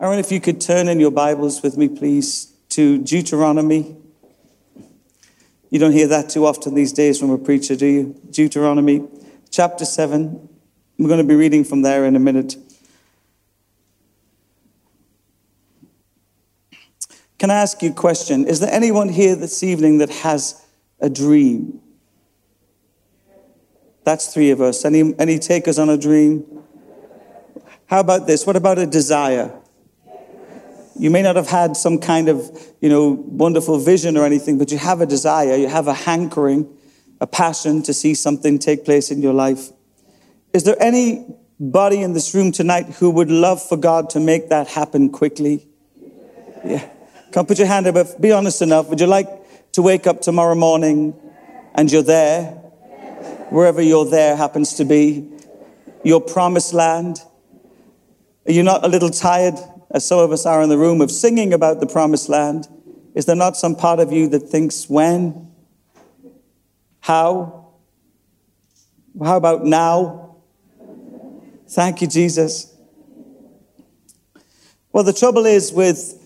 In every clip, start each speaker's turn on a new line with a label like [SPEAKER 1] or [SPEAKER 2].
[SPEAKER 1] Wonder if you could turn in your Bibles with me, please, to Deuteronomy. You don't hear that too often these days from a preacher, do you? Deuteronomy chapter 7. We're going to be reading from there in a minute. Can I ask you a question? Is there anyone here this evening that has a dream? That's three of us. Any, any takers on a dream? How about this? What about a desire? You may not have had some kind of, you know, wonderful vision or anything, but you have a desire, you have a hankering, a passion to see something take place in your life. Is there anybody in this room tonight who would love for God to make that happen quickly? Yeah. Come put your hand up, be honest enough. Would you like to wake up tomorrow morning and you're there? Wherever you're there happens to be, your promised land. Are you not a little tired, as some of us are in the room, of singing about the promised land? Is there not some part of you that thinks when? How? How about now? Thank you, Jesus. Well, the trouble is with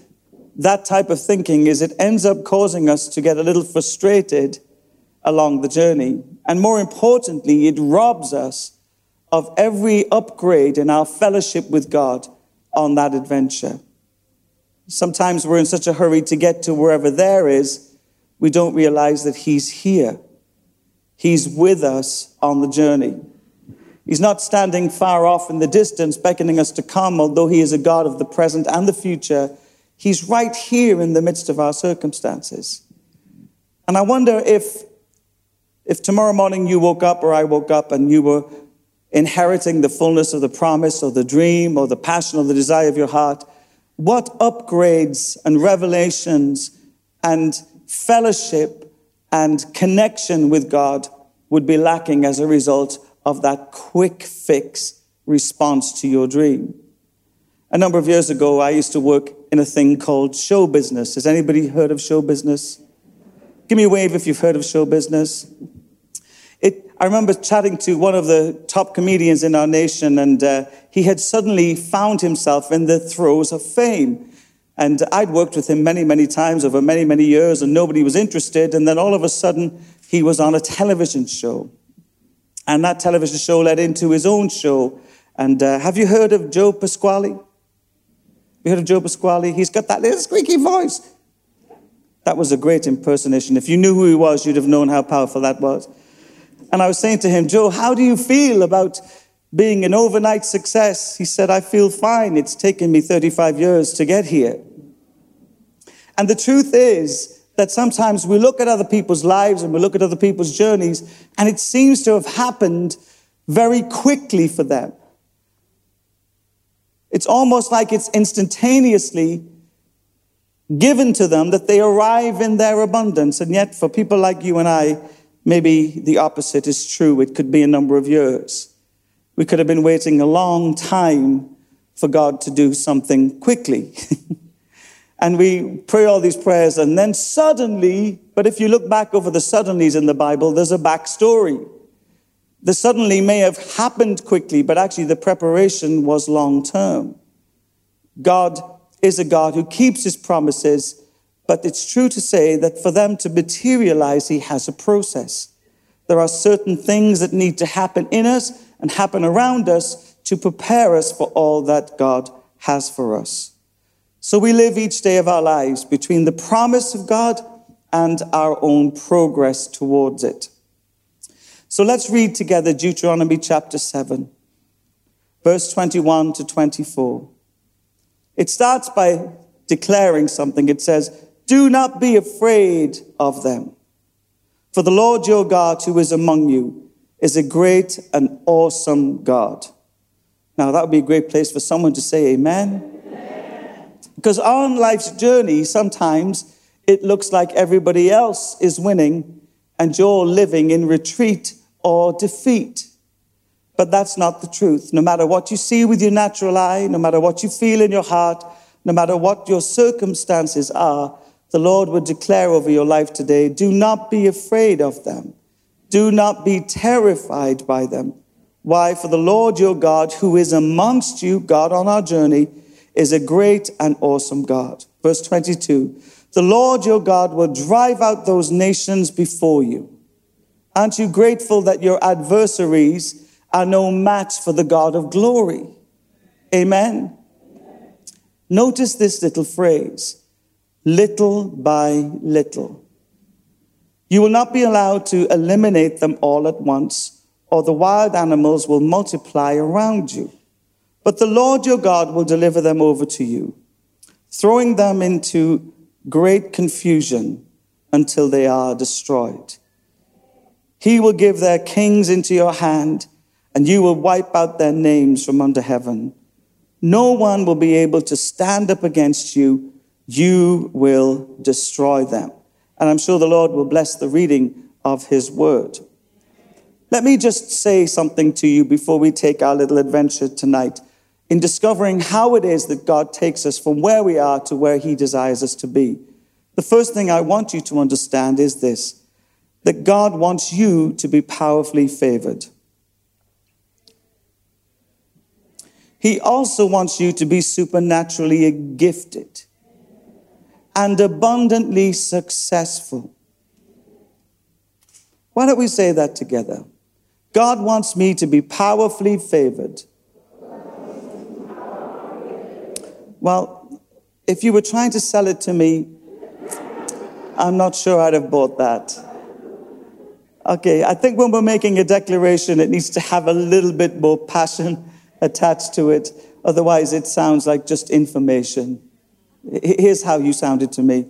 [SPEAKER 1] that type of thinking is it ends up causing us to get a little frustrated along the journey. And more importantly, it robs us of every upgrade in our fellowship with God on that adventure. Sometimes we're in such a hurry to get to wherever there is, we don't realize that He's here. He's with us on the journey. He's not standing far off in the distance, beckoning us to come, although He is a God of the present and the future He's right here in the midst of our circumstances. And I wonder if, if tomorrow morning you woke up or I woke up and you were inheriting the fullness of the promise or the dream or the passion or the desire of your heart, what upgrades and revelations and fellowship and connection with God would be lacking as a result of that quick fix response to your dream? A number of years ago, I used to work in a thing called show business. Has anybody heard of show business? Give me a wave if you've heard of show business. I remember chatting to one of the top comedians in our nation, and uh, he had suddenly found himself in the throes of fame. And I'd worked with him many, many times over many, many years, and nobody was interested. And then all of a sudden, he was on a television show. And that television show led into his own show. And uh, have you heard of Joe Pasquale? You heard of Joe Pasquale? He's got that little squeaky voice. That was a great impersonation. If you knew who he was, you'd have known how powerful that was. And I was saying to him, Joe, how do you feel about being an overnight success? He said, I feel fine. It's taken me 35 years to get here. And the truth is that sometimes we look at other people's lives and we look at other people's journeys, and it seems to have happened very quickly for them. It's almost like it's instantaneously given to them that they arrive in their abundance. And yet, for people like you and I, maybe the opposite is true. It could be a number of years. We could have been waiting a long time for God to do something quickly. and we pray all these prayers, and then suddenly, but if you look back over the suddenlies in the Bible, there's a backstory. The suddenly may have happened quickly, but actually the preparation was long term. God is a God who keeps his promises, but it's true to say that for them to materialize, he has a process. There are certain things that need to happen in us and happen around us to prepare us for all that God has for us. So we live each day of our lives between the promise of God and our own progress towards it. So let's read together Deuteronomy chapter 7, verse 21 to 24. It starts by declaring something. It says, Do not be afraid of them, for the Lord your God who is among you is a great and awesome God. Now, that would be a great place for someone to say amen. amen. Because on life's journey, sometimes it looks like everybody else is winning and you're living in retreat or defeat. But that's not the truth. No matter what you see with your natural eye, no matter what you feel in your heart, no matter what your circumstances are, the Lord would declare over your life today do not be afraid of them. Do not be terrified by them. Why? For the Lord your God, who is amongst you, God on our journey, is a great and awesome God. Verse 22 The Lord your God will drive out those nations before you. Aren't you grateful that your adversaries are no match for the God of glory? Amen. Notice this little phrase little by little. You will not be allowed to eliminate them all at once, or the wild animals will multiply around you. But the Lord your God will deliver them over to you, throwing them into great confusion until they are destroyed. He will give their kings into your hand, and you will wipe out their names from under heaven. No one will be able to stand up against you. You will destroy them. And I'm sure the Lord will bless the reading of his word. Let me just say something to you before we take our little adventure tonight in discovering how it is that God takes us from where we are to where he desires us to be. The first thing I want you to understand is this that God wants you to be powerfully favored. He also wants you to be supernaturally gifted and abundantly successful. Why don't we say that together? God wants me to be powerfully favored. Well, if you were trying to sell it to me, I'm not sure I'd have bought that. Okay, I think when we're making a declaration, it needs to have a little bit more passion attached to it. Otherwise, it sounds like just information. Here's how you sounded to me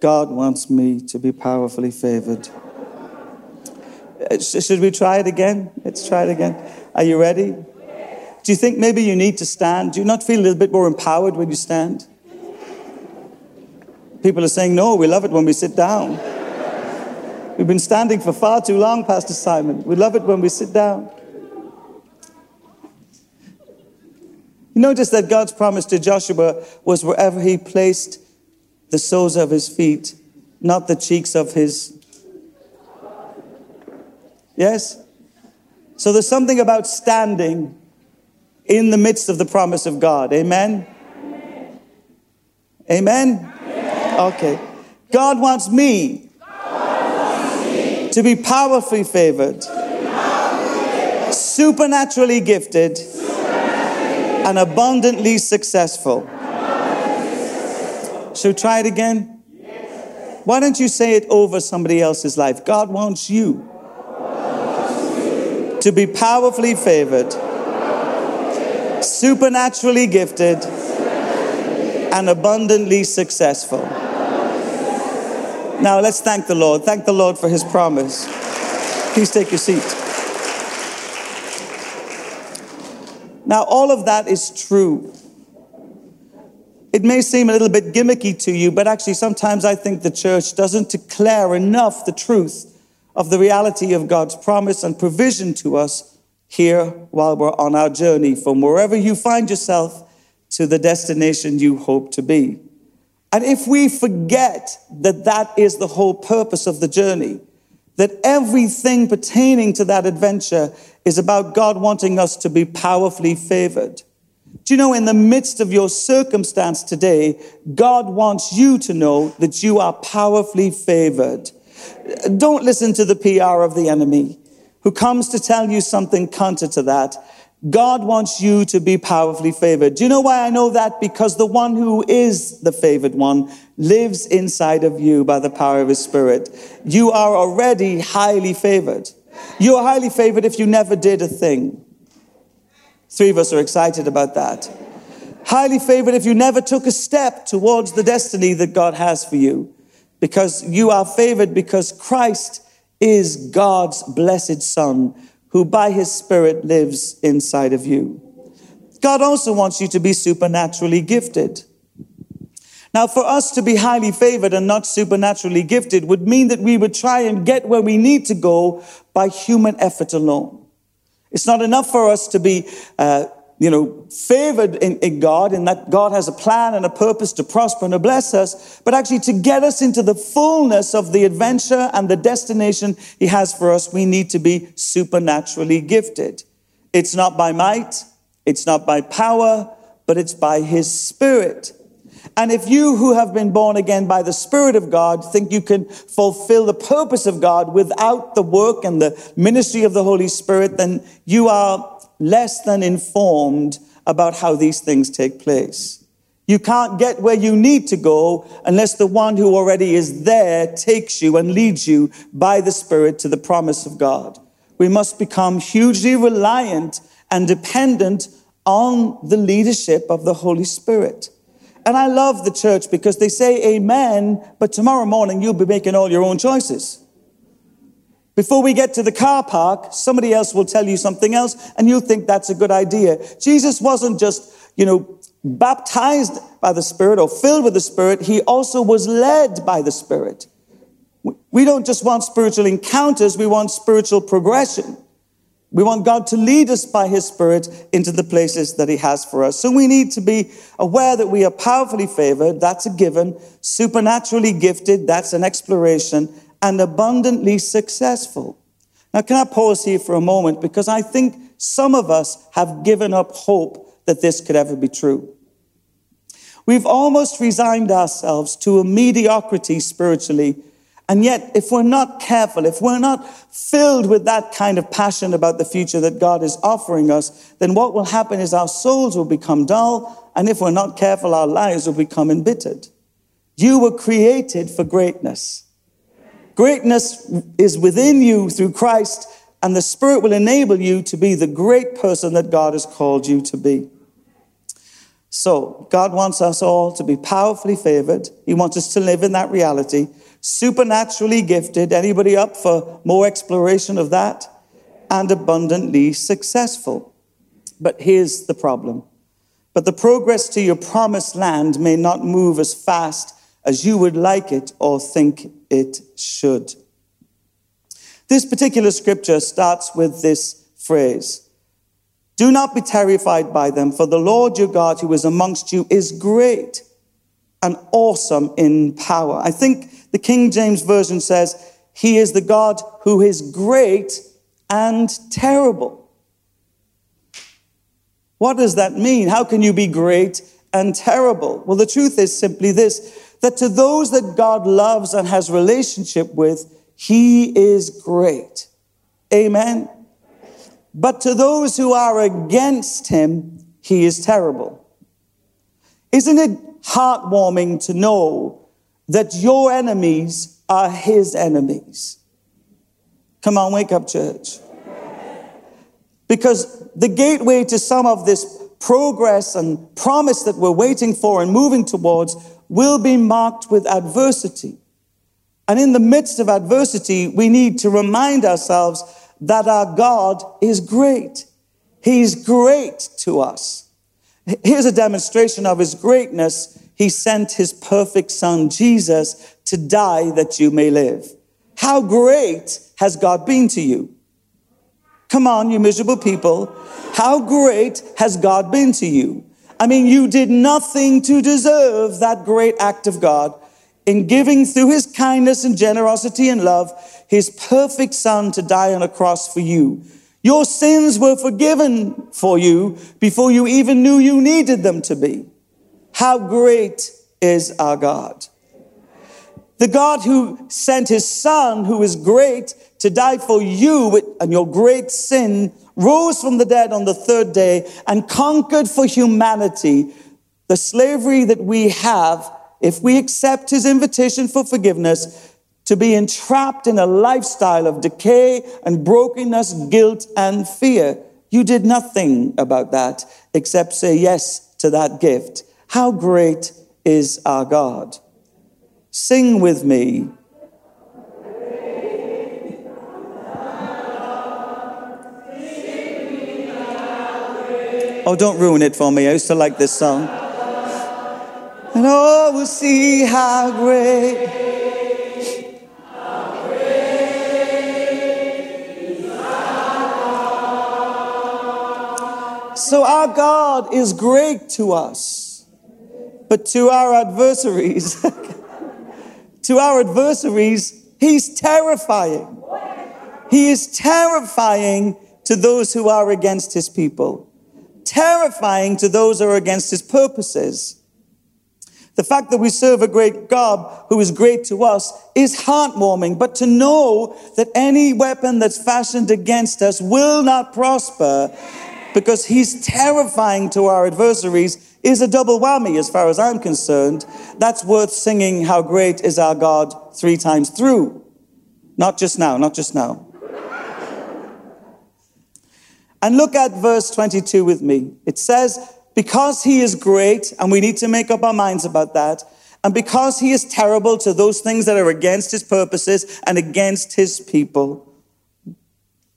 [SPEAKER 1] God wants me to be powerfully favored. Uh, should we try it again? Let's try it again. Are you ready? Do you think maybe you need to stand? Do you not feel a little bit more empowered when you stand? People are saying, no, we love it when we sit down. We've been standing for far too long, Pastor Simon. We love it when we sit down. Notice that God's promise to Joshua was wherever he placed the soles of his feet, not the cheeks of his. Yes? So there's something about standing in the midst of the promise of God. Amen? Amen? Amen? Okay. God wants me, to be favored, be powerfully favored supernaturally gifted and abundantly successful. So try it again. Why don't you say it over somebody else's life? God wants you to be powerfully favored, supernaturally gifted, and abundantly successful. Now let's thank the Lord. Thank the Lord for his promise. Please take your seat. Now, all of that is true. It may seem a little bit gimmicky to you, but actually, sometimes I think the church doesn't declare enough the truth of the reality of God's promise and provision to us here while we're on our journey from wherever you find yourself to the destination you hope to be. And if we forget that that is the whole purpose of the journey, that everything pertaining to that adventure is about God wanting us to be powerfully favored. Do you know, in the midst of your circumstance today, God wants you to know that you are powerfully favored. Don't listen to the PR of the enemy who comes to tell you something counter to that. God wants you to be powerfully favored. Do you know why I know that? Because the one who is the favored one lives inside of you by the power of his spirit. You are already highly favored. You are highly favored if you never did a thing. Three of us are excited about that. Highly favored if you never took a step towards the destiny that God has for you. Because you are favored because Christ is God's blessed Son who by his Spirit lives inside of you. God also wants you to be supernaturally gifted. Now, for us to be highly favored and not supernaturally gifted would mean that we would try and get where we need to go by human effort alone. It's not enough for us to be uh, you know, favored in, in, God and that God has a plan and a purpose to prosper and to bless us, but actually to get us into the fullness of the adventure and the destination He has for us, we need to be supernaturally gifted. It's not by might, it's not by power, but it's by his spirit. And if you who have been born again by the Spirit of God think you can fulfill the purpose of God without the work and the ministry of the Holy Spirit, then you are less than informed about how these things take place. You can't get where you need to go unless the one who already is there takes you and leads you by the Spirit to the promise of God. We must become hugely reliant and dependent on the leadership of the Holy Spirit. And I love the church because they say amen, but tomorrow morning you'll be making all your own choices. Before we get to the car park, somebody else will tell you something else, and you'll think that's a good idea. Jesus wasn't just, you know, baptized by the Spirit or filled with the Spirit, he also was led by the Spirit. We don't just want spiritual encounters, we want spiritual progression. We want God to lead us by His Spirit into the places that He has for us. So we need to be aware that we are powerfully favored. That's a given. Supernaturally gifted. That's an exploration. And abundantly successful. Now, can I pause here for a moment? Because I think some of us have given up hope that this could ever be true. We've almost resigned ourselves to a mediocrity spiritually and yet, if we're not careful, if we're not filled with that kind of passion about the future that God is offering us, then what will happen is our souls will become dull. And if we're not careful, our lives will become embittered. You were created for greatness. Greatness is within you through Christ, and the Spirit will enable you to be the great person that God has called you to be. So, God wants us all to be powerfully favored. He wants us to live in that reality supernaturally gifted. Anybody up for more exploration of that? And abundantly successful. But here's the problem. But the progress to your promised land may not move as fast as you would like it or think it should. This particular scripture starts with this phrase Do not be terrified by them, for the Lord your God who is amongst you is great and awesome in power. I think the King James Version says, He is the God who is great and terrible. What does that mean? How can you be great and terrible? Well, the truth is simply this that to those that God loves and has relationship with, He is great. Amen. But to those who are against Him, He is terrible. Isn't it heartwarming to know that your enemies are his enemies. Come on, wake up, church. Because the gateway to some of this progress and promise that we're waiting for and moving towards will be marked with adversity. And in the midst of adversity, we need to remind ourselves that our God is great. He's great to us. Here's a demonstration of his greatness he sent his perfect son, Jesus, to die that you may live. How great has God been to you? Come on, you miserable people. How great has God been to you? I mean, you did nothing to deserve that great act of God in giving through his kindness and generosity and love his perfect son to die on a cross for you. Your sins were forgiven for you before you even knew you needed them to be. How great is our God? The God who sent his son, who is great, to die for you and your great sin, rose from the dead on the third day and conquered for humanity the slavery that we have if we accept his invitation for forgiveness to be entrapped in a lifestyle of decay and brokenness, guilt and fear. You did nothing about that except say yes to that gift. How great is our God? Sing with me. Oh, don't ruin it for me. I used to like this song. And oh, we'll see how great. So our God is great to us. But to our adversaries, to our adversaries, he's terrifying. He is terrifying to those who are against his people. Terrifying to those who are against his purposes. The fact that we serve a great God who is great to us is heartwarming, but to know that any weapon that's fashioned against us will not prosper because he's terrifying to our adversaries is a double whammy as far as I'm concerned. That's worth singing How Great is Our God three times through. Not just now, not just now. And look at verse 22 with me. It says, because he is great, and we need to make up our minds about that, and because he is terrible to those things that are against his purposes and against his people,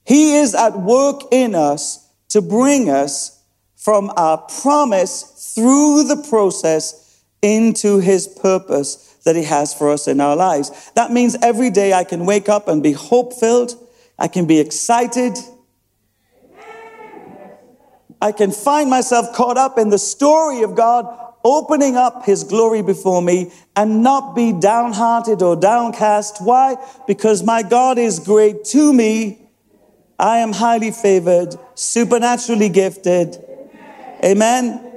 [SPEAKER 1] he is at work in us to bring us from our promise through the process into his purpose that he has for us in our lives. That means every day I can wake up and be hope filled, I can be excited, I can find myself caught up in the story of God opening up his glory before me and not be downhearted or downcast. Why? Because my God is great to me. I am highly favored, supernaturally gifted. Amen.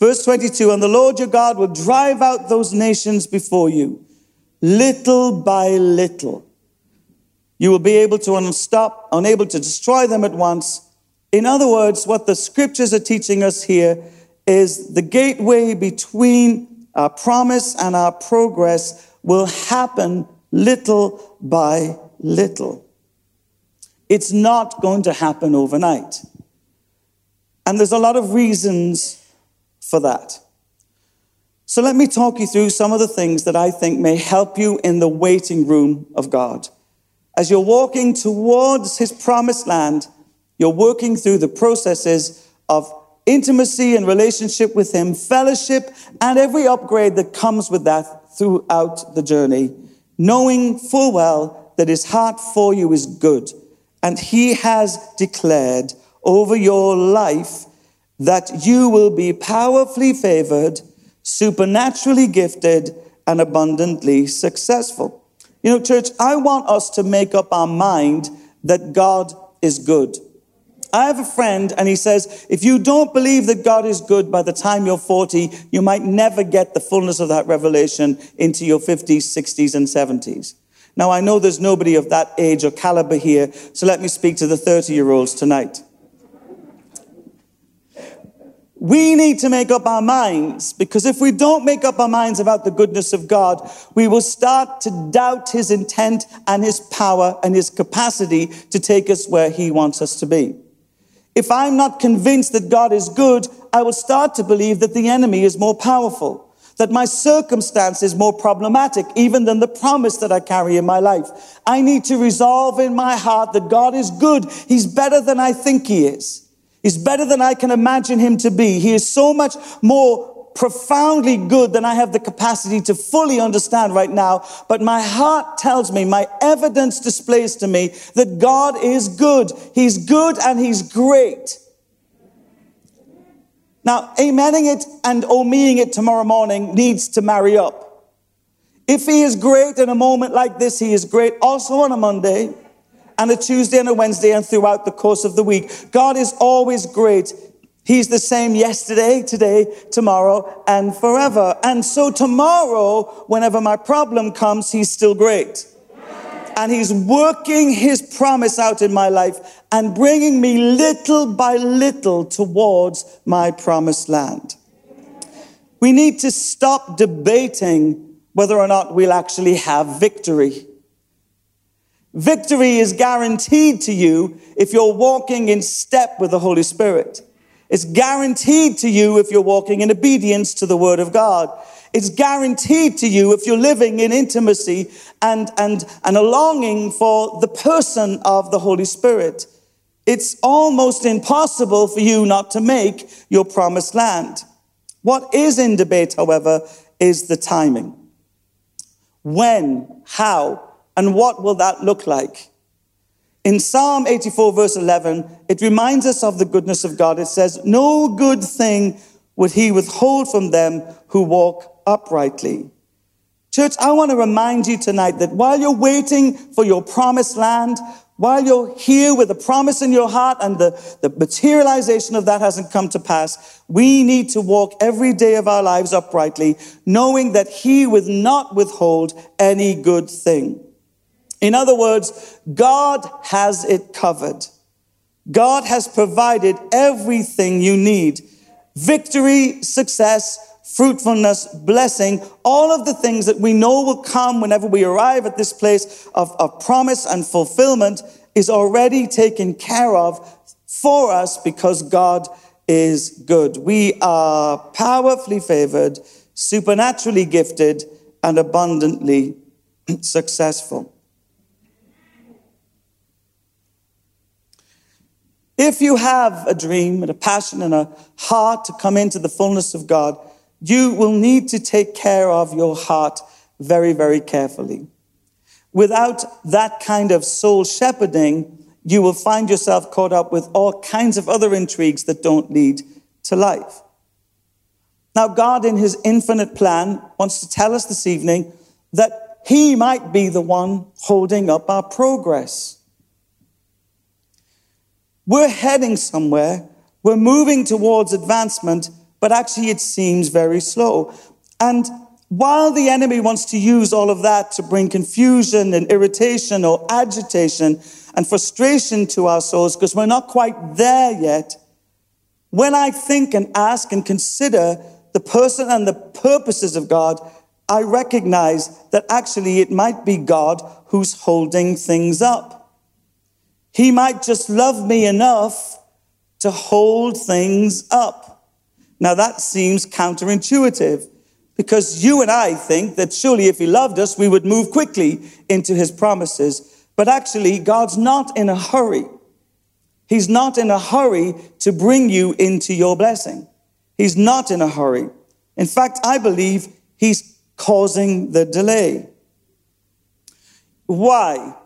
[SPEAKER 1] Verse 22 And the Lord your God will drive out those nations before you, little by little. You will be able to unstop, unable to destroy them at once in other words, what the scriptures are teaching us here is the gateway between our promise and our progress will happen little by little. It's not going to happen overnight. And there's a lot of reasons for that. So let me talk you through some of the things that I think may help you in the waiting room of God. As you're walking towards his promised land, you're working through the processes of intimacy and relationship with Him, fellowship, and every upgrade that comes with that throughout the journey, knowing full well that His heart for you is good. And He has declared over your life that you will be powerfully favored, supernaturally gifted, and abundantly successful. You know, church, I want us to make up our mind that God is good. I have a friend, and he says, if you don't believe that God is good by the time you're 40, you might never get the fullness of that revelation into your 50s, 60s, and 70s. Now, I know there's nobody of that age or caliber here, so let me speak to the 30 year olds tonight. We need to make up our minds because if we don't make up our minds about the goodness of God, we will start to doubt his intent and his power and his capacity to take us where he wants us to be. If I'm not convinced that God is good, I will start to believe that the enemy is more powerful, that my circumstance is more problematic even than the promise that I carry in my life. I need to resolve in my heart that God is good. He's better than I think he is. He's better than I can imagine him to be. He is so much more profoundly good than I have the capacity to fully understand right now. But my heart tells me, my evidence displays to me that God is good. He's good and He's great. Now, amening it and omeing it tomorrow morning needs to marry up. If He is great in a moment like this, He is great also on a Monday and a Tuesday and a Wednesday and throughout the course of the week. God is always great. He's the same yesterday, today, tomorrow, and forever. And so tomorrow, whenever my problem comes, he's still great. And he's working his promise out in my life and bringing me little by little towards my promised land. We need to stop debating whether or not we'll actually have victory. Victory is guaranteed to you if you're walking in step with the Holy Spirit. It's guaranteed to you if you're walking in obedience to the word of God. It's guaranteed to you if you're living in intimacy and, and, and a longing for the person of the Holy Spirit. It's almost impossible for you not to make your promised land. What is in debate, however, is the timing. When, how, and what will that look like? In Psalm 84, verse 11, it reminds us of the goodness of God. It says, No good thing would he withhold from them who walk uprightly. Church, I want to remind you tonight that while you're waiting for your promised land, while you're here with a promise in your heart and the, the materialization of that hasn't come to pass, we need to walk every day of our lives uprightly, knowing that He will not withhold any good thing. In other words, God has it covered. God has provided everything you need victory, success, fruitfulness, blessing, all of the things that we know will come whenever we arrive at this place of, of promise and fulfillment is already taken care of for us because God is good. We are powerfully favored, supernaturally gifted, and abundantly successful. If you have a dream and a passion and a heart to come into the fullness of God, you will need to take care of your heart very, very carefully. Without that kind of soul shepherding, you will find yourself caught up with all kinds of other intrigues that don't lead to life. Now, God, in His infinite plan, wants to tell us this evening that He might be the one holding up our progress. We're heading somewhere, we're moving towards advancement, but actually it seems very slow. And while the enemy wants to use all of that to bring confusion and irritation or agitation and frustration to our souls because we're not quite there yet, when I think and ask and consider the person and the purposes of God, I recognize that actually it might be God who's holding things up. He might just love me enough to hold things up. Now that seems counterintuitive because you and I think that surely if he loved us, we would move quickly into his promises. But actually, God's not in a hurry. He's not in a hurry to bring you into your blessing. He's not in a hurry. In fact, I believe he's causing the delay. Why?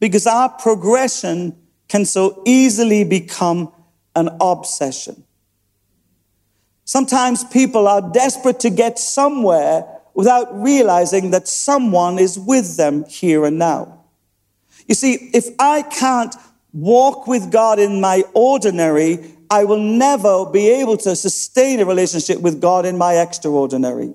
[SPEAKER 1] Because our progression can so easily become an obsession. Sometimes people are desperate to get somewhere without realizing that someone is with them here and now. You see, if I can't walk with God in my ordinary, I will never be able to sustain a relationship with God in my extraordinary.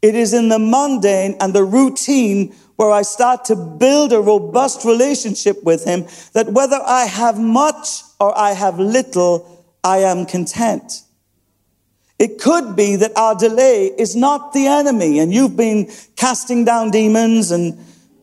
[SPEAKER 1] It is in the mundane and the routine where I start to build a robust relationship with Him that whether I have much or I have little, I am content. It could be that our delay is not the enemy and you've been casting down demons and,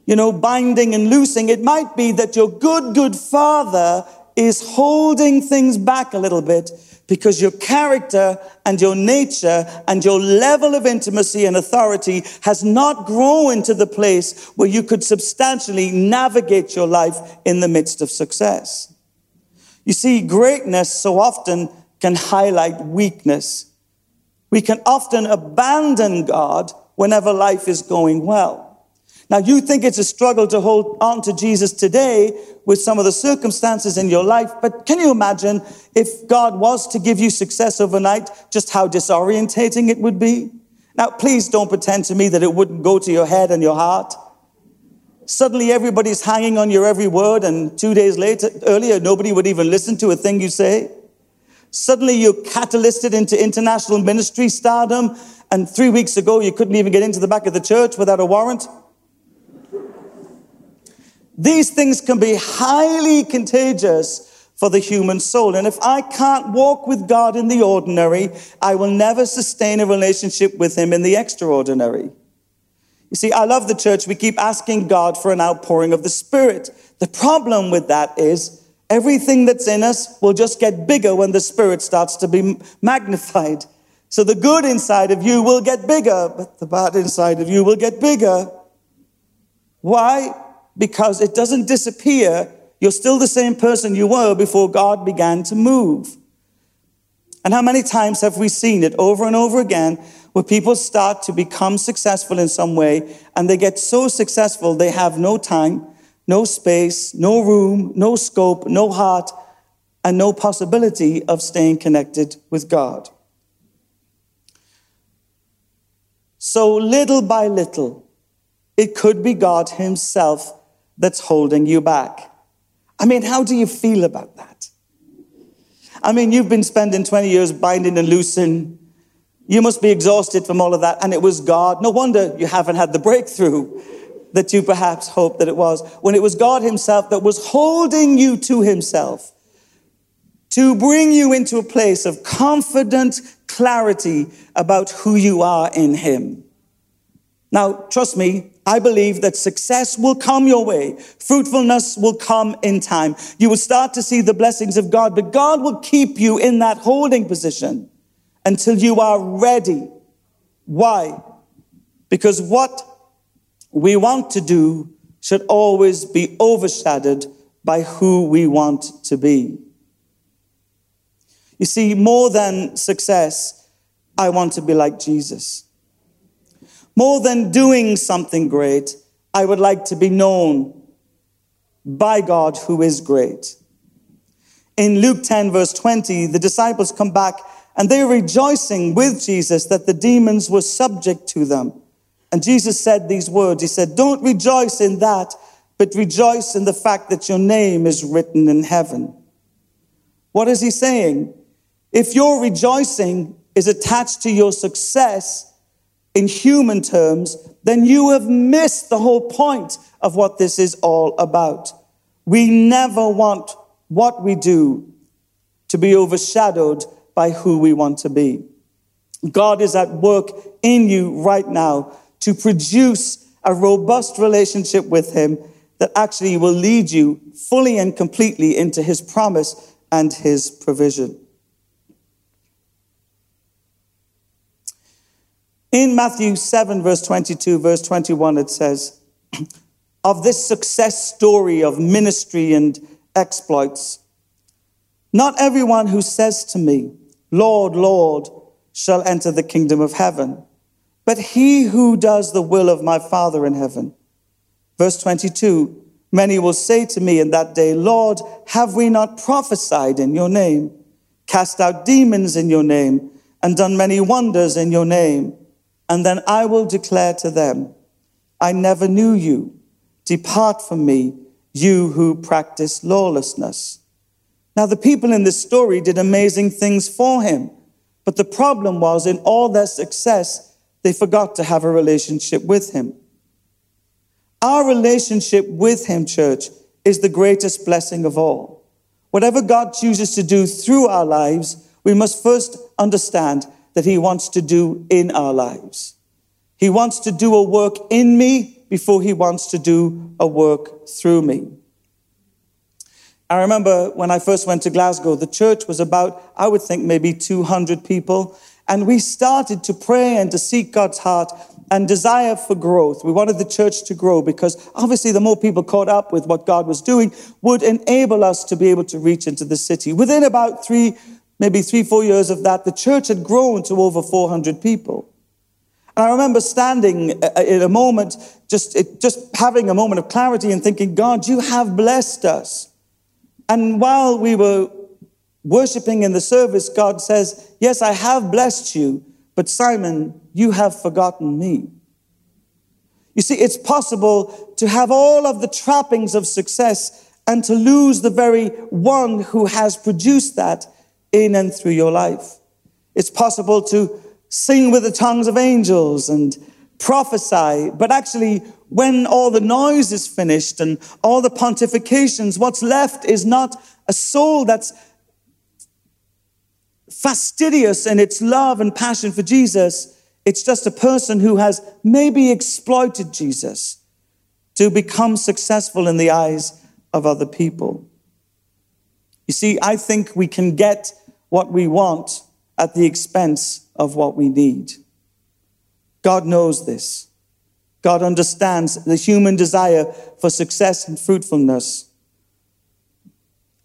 [SPEAKER 1] you know, binding and loosing. It might be that your good, good father is holding things back a little bit because your character and your nature and your level of intimacy and authority has not grown to the place where you could substantially navigate your life in the midst of success. You see, greatness so often can highlight weakness we can often abandon God whenever life is going well. Now, you think it's a struggle to hold on to Jesus today with some of the circumstances in your life, but can you imagine if God was to give you success overnight, just how disorientating it would be? Now, please don't pretend to me that it wouldn't go to your head and your heart. Suddenly, everybody's hanging on your every word, and two days later, earlier, nobody would even listen to a thing you say. Suddenly you're catalysted into international ministry stardom, and three weeks ago you couldn't even get into the back of the church without a warrant. These things can be highly contagious for the human soul. And if I can't walk with God in the ordinary, I will never sustain a relationship with Him in the extraordinary. You see, I love the church. We keep asking God for an outpouring of the Spirit. The problem with that is Everything that's in us will just get bigger when the Spirit starts to be magnified. So the good inside of you will get bigger, but the bad inside of you will get bigger. Why? Because it doesn't disappear. You're still the same person you were before God began to move. And how many times have we seen it over and over again where people start to become successful in some way and they get so successful they have no time, no space, no room, no scope, no heart, and no possibility of staying connected with God. So, little by little, it could be God Himself that's holding you back. I mean, how do you feel about that? I mean, you've been spending 20 years binding and loosing. You must be exhausted from all of that. And it was God. No wonder you haven't had the breakthrough that you perhaps hoped that it was. When it was God Himself that was holding you to Himself to bring you into a place of confident clarity about who you are in Him. Now, trust me, I believe that success will come your way. Fruitfulness will come in time. You will start to see the blessings of God, but God will keep you in that holding position until you are ready. Why? Because what we want to do should always be overshadowed by who we want to be. You see, more than success, I want to be like Jesus. More than doing something great, I would like to be known by God who is great. In Luke 10, verse 20, the disciples come back and they're rejoicing with Jesus that the demons were subject to them. And Jesus said these words He said, Don't rejoice in that, but rejoice in the fact that your name is written in heaven. What is he saying? If your rejoicing is attached to your success, in human terms, then you have missed the whole point of what this is all about. We never want what we do to be overshadowed by who we want to be. God is at work in you right now to produce a robust relationship with Him that actually will lead you fully and completely into His promise and His provision. In Matthew 7, verse 22, verse 21, it says, of this success story of ministry and exploits, not everyone who says to me, Lord, Lord, shall enter the kingdom of heaven, but he who does the will of my Father in heaven. Verse 22, many will say to me in that day, Lord, have we not prophesied in your name, cast out demons in your name, and done many wonders in your name? And then I will declare to them, I never knew you. Depart from me, you who practice lawlessness. Now, the people in this story did amazing things for him. But the problem was, in all their success, they forgot to have a relationship with him. Our relationship with him, church, is the greatest blessing of all. Whatever God chooses to do through our lives, we must first understand that He wants to do in our lives. He wants to do a work in me before He wants to do a work through me. I remember when I first went to Glasgow, the church was about, I would think, maybe 200 people. And we started to pray and to seek God's heart and desire for growth. We wanted the church to grow because obviously the more people caught up with what God was doing would enable us to be able to reach into the city. Within about three maybe three, four years of that, the church had grown to over 400 people. And I remember standing uh, uh, in a moment, just, just having a moment of clarity and thinking, God, you have blessed us. And while we were worshiping in the service, God says, Yes, I have blessed you, but Simon, you have forgotten me. You see, it's possible to have all of the trappings of success and to lose the very one who has produced that in and through your life. It's possible to sing with the tongues of angels and prophesy, but actually, when all the noise is finished and all the pontifications, what's left is not a soul that's fastidious in its love and passion for Jesus. It's just a person who has maybe exploited Jesus to become successful in the eyes of other people. You see, I think we can get what we want at the expense of what we need. God knows this. God understands the human desire for success and fruitfulness.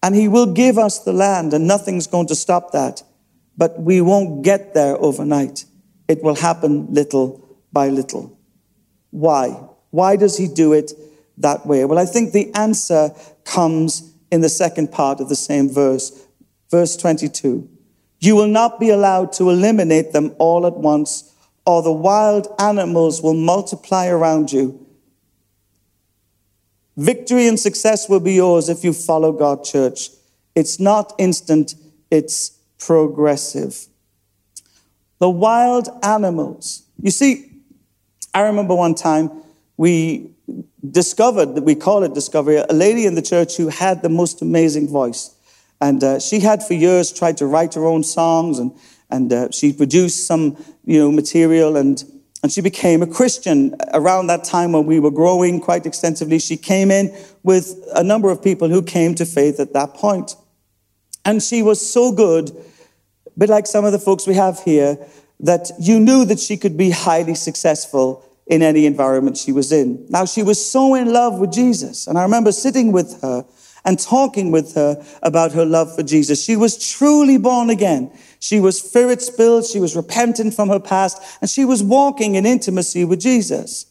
[SPEAKER 1] And He will give us the land, and nothing's going to stop that. But we won't get there overnight. It will happen little by little. Why? Why does He do it that way? Well, I think the answer comes in the second part of the same verse, verse 22. You will not be allowed to eliminate them all at once, or the wild animals will multiply around you. Victory and success will be yours if you follow God, church. It's not instant, it's progressive. The wild animals. You see, I remember one time we discovered, that we call it discovery, a lady in the church who had the most amazing voice. And uh, she had for years tried to write her own songs and, and uh, she produced some you know, material and and she became a Christian around that time when we were growing quite extensively. She came in with a number of people who came to faith at that point. And she was so good, a bit like some of the folks we have here, that you knew that she could be highly successful in any environment she was in. Now, she was so in love with Jesus. And I remember sitting with her and talking with her about her love for Jesus. She was truly born again. She was spirit filled, she was repentant from her past, and she was walking in intimacy with Jesus.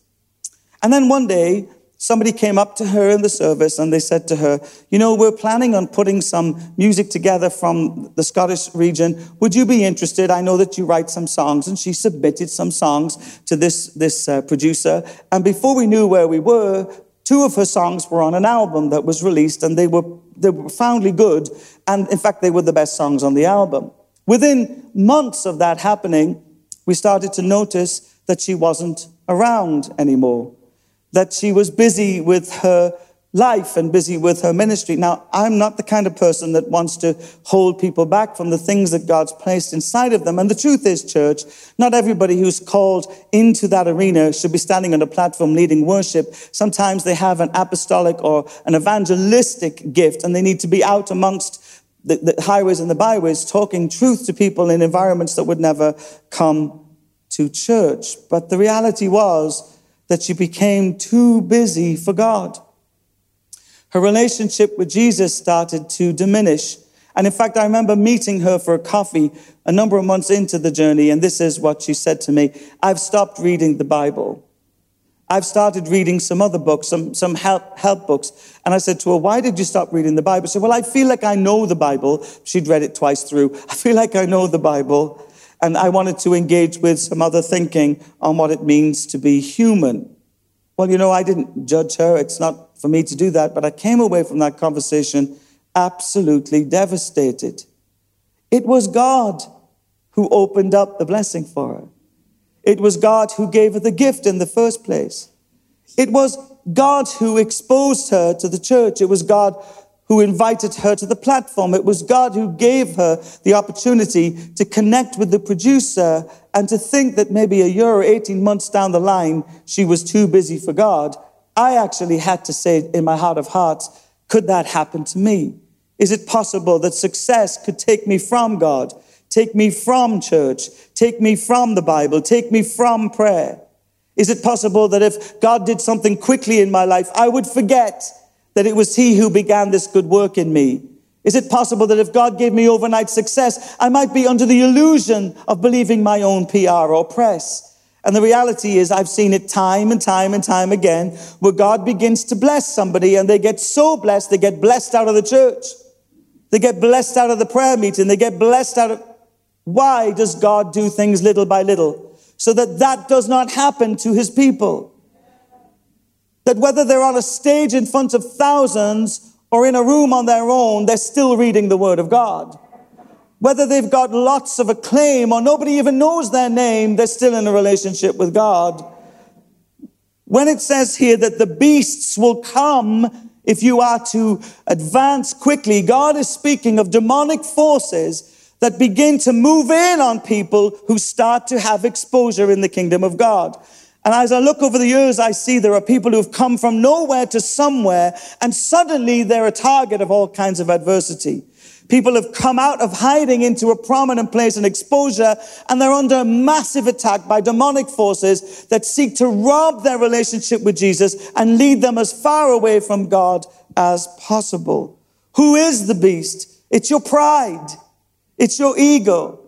[SPEAKER 1] And then one day, somebody came up to her in the service and they said to her, You know, we're planning on putting some music together from the Scottish region. Would you be interested? I know that you write some songs. And she submitted some songs to this, this uh, producer. And before we knew where we were, two of her songs were on an album that was released and they were, they were profoundly good. And in fact, they were the best songs on the album. Within months of that happening, we started to notice that she wasn't around anymore, that she was busy with her life and busy with her ministry. Now, I'm not the kind of person that wants to hold people back from the things that God's placed inside of them. And the truth is, church, not everybody who's called into that arena should be standing on a platform leading worship. Sometimes they have an apostolic or an evangelistic gift and they need to be out amongst the, the highways and the byways talking truth to people in environments that would never come to church. But the reality was that she became too busy for God. Her relationship with Jesus started to diminish. And in fact, I remember meeting her for a coffee a number of months into the journey, and this is what she said to me I've stopped reading the Bible. I've started reading some other books, some, some help, help books. And I said to her, Why did you stop reading the Bible? She said, Well, I feel like I know the Bible. She'd read it twice through. I feel like I know the Bible. And I wanted to engage with some other thinking on what it means to be human. Well, you know, I didn't judge her. It's not for me to do that. But I came away from that conversation absolutely devastated. It was God who opened up the blessing for her. It was God who gave her the gift in the first place. It was God who exposed her to the church. It was God who invited her to the platform. It was God who gave her the opportunity to connect with the producer and to think that maybe a year or 18 months down the line, she was too busy for God. I actually had to say in my heart of hearts, could that happen to me? Is it possible that success could take me from God? Take me from church. Take me from the Bible. Take me from prayer. Is it possible that if God did something quickly in my life, I would forget that it was He who began this good work in me? Is it possible that if God gave me overnight success, I might be under the illusion of believing my own PR or press? And the reality is, I've seen it time and time and time again where God begins to bless somebody and they get so blessed, they get blessed out of the church. They get blessed out of the prayer meeting. They get blessed out of, why does God do things little by little? So that that does not happen to his people. That whether they're on a stage in front of thousands or in a room on their own, they're still reading the word of God. Whether they've got lots of acclaim or nobody even knows their name, they're still in a relationship with God. When it says here that the beasts will come if you are to advance quickly, God is speaking of demonic forces that begin to move in on people who start to have exposure in the kingdom of God. And as I look over the years, I see there are people who've come from nowhere to somewhere, and suddenly they're a target of all kinds of adversity. People have come out of hiding into a prominent place and exposure, and they're under massive attack by demonic forces that seek to rob their relationship with Jesus and lead them as far away from God as possible. Who is the beast? It's your pride. It's your ego.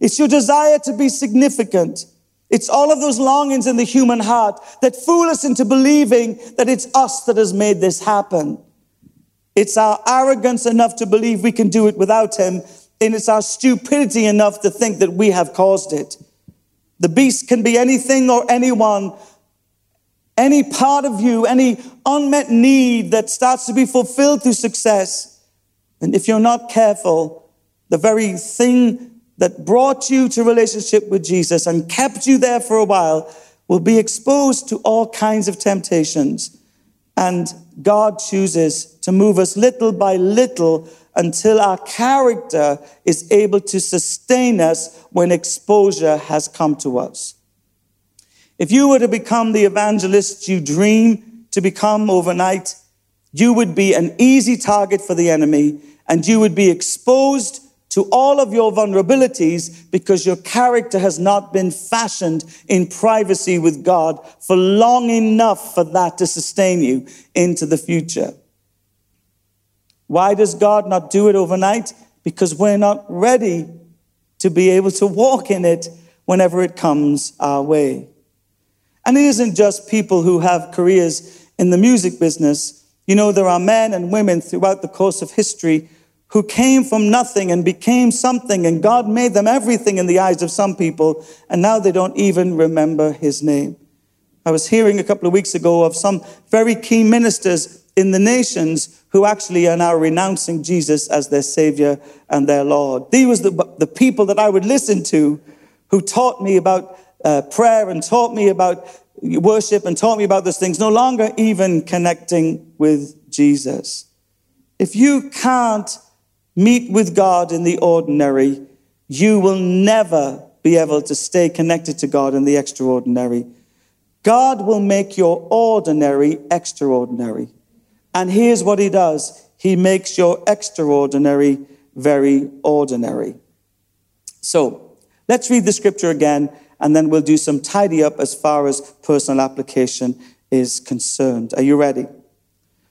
[SPEAKER 1] It's your desire to be significant. It's all of those longings in the human heart that fool us into believing that it's us that has made this happen. It's our arrogance enough to believe we can do it without Him, and it's our stupidity enough to think that we have caused it. The beast can be anything or anyone any part of you, any unmet need that starts to be fulfilled through success, and if you're not careful, the very thing that brought you to relationship with Jesus and kept you there for a while will be exposed to all kinds of temptations. And God chooses to move us little by little until our character is able to sustain us when exposure has come to us. If you were to become the evangelist you dream to become overnight, you would be an easy target for the enemy and you would be exposed to all of your vulnerabilities because your character has not been fashioned in privacy with God for long enough for that to sustain you into the future. Why does God not do it overnight? Because we're not ready to be able to walk in it whenever it comes our way. And it isn't just people who have careers in the music business. You know, there are men and women throughout the course of history who came from nothing and became something, and God made them everything in the eyes of some people, and now they don't even remember his name. I was hearing a couple of weeks ago of some very key ministers in the nations who actually are now renouncing Jesus as their Savior and their Lord. These were the, the people that I would listen to who taught me about uh, prayer and taught me about worship and taught me about those things, no longer even connecting with Jesus. If you can't meet with God in the ordinary, you will never be able to stay connected to God in the extraordinary. God will make your ordinary extraordinary. And here's what He does He makes your extraordinary very ordinary. So let's read the scripture again and then we'll do some tidy up as far as personal application is concerned. Are you ready?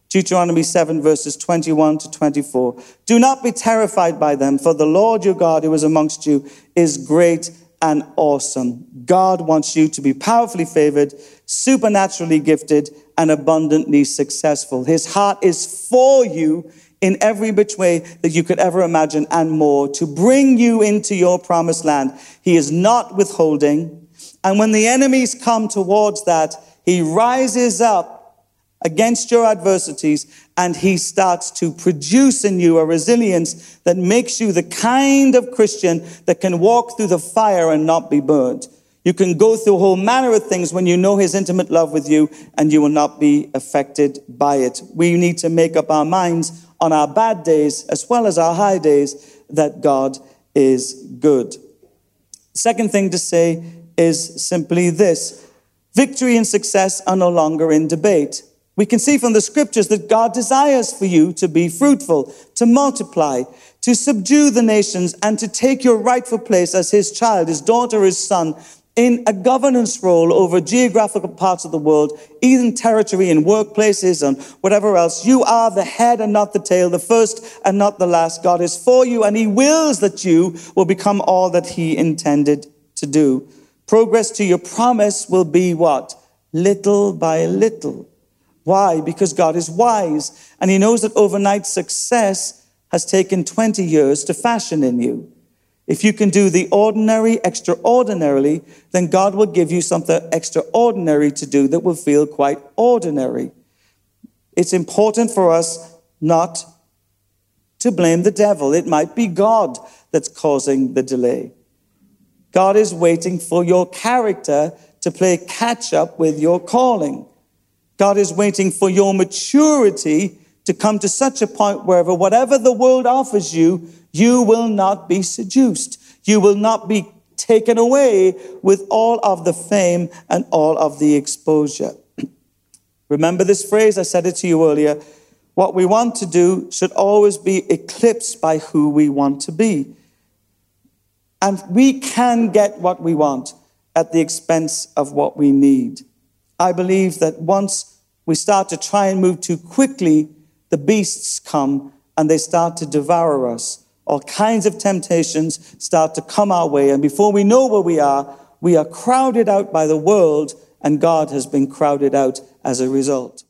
[SPEAKER 1] Deuteronomy 7, verses 21 to 24. Do not be terrified by them, for the Lord your God who is amongst you is great and awesome. God wants you to be powerfully favored, supernaturally gifted, and abundantly successful. His heart is for you in every which way that you could ever imagine and more to bring you into your promised land. He is not withholding. And when the enemies come towards that, he rises up against your adversities and he starts to produce in you a resilience that makes you the kind of Christian that can walk through the fire and not be burned. You can go through a whole manner of things when you know his intimate love with you and you will not be affected by it. We need to make up our minds on our bad days as well as our high days that God is good. Second thing to say is simply this victory and success are no longer in debate. We can see from the scriptures that God desires for you to be fruitful, to multiply, to subdue the nations, and to take your rightful place as his child, his daughter, his son, in a governance role over geographical parts of the world, even territory and workplaces and whatever else. You are the head and not the tail, the first and not the last. God is for you and he wills that you will become all that he intended to do. Progress to your promise will be what? Little by little. Why? Because God is wise and he knows that overnight success has taken 20 years to fashion in you. If you can do the ordinary extraordinarily, then God will give you something extraordinary to do that will feel quite ordinary. It's important for us not to blame the devil. It might be God that's causing the delay. God is waiting for your character to play catch up with your calling. God is waiting for your maturity to come to such a point wherever whatever the world offers you, you will not be seduced. You will not be taken away with all of the fame and all of the exposure. Remember this phrase? I said it to you earlier. What we want to do should always be eclipsed by who we want to be. And we can get what we want at the expense of what we need. I believe that once we start to try and move too quickly, the beasts come and they start to devour us all kinds of temptations start to come our way. And before we know where we are, we are crowded out by the world, and God has been crowded out as a result.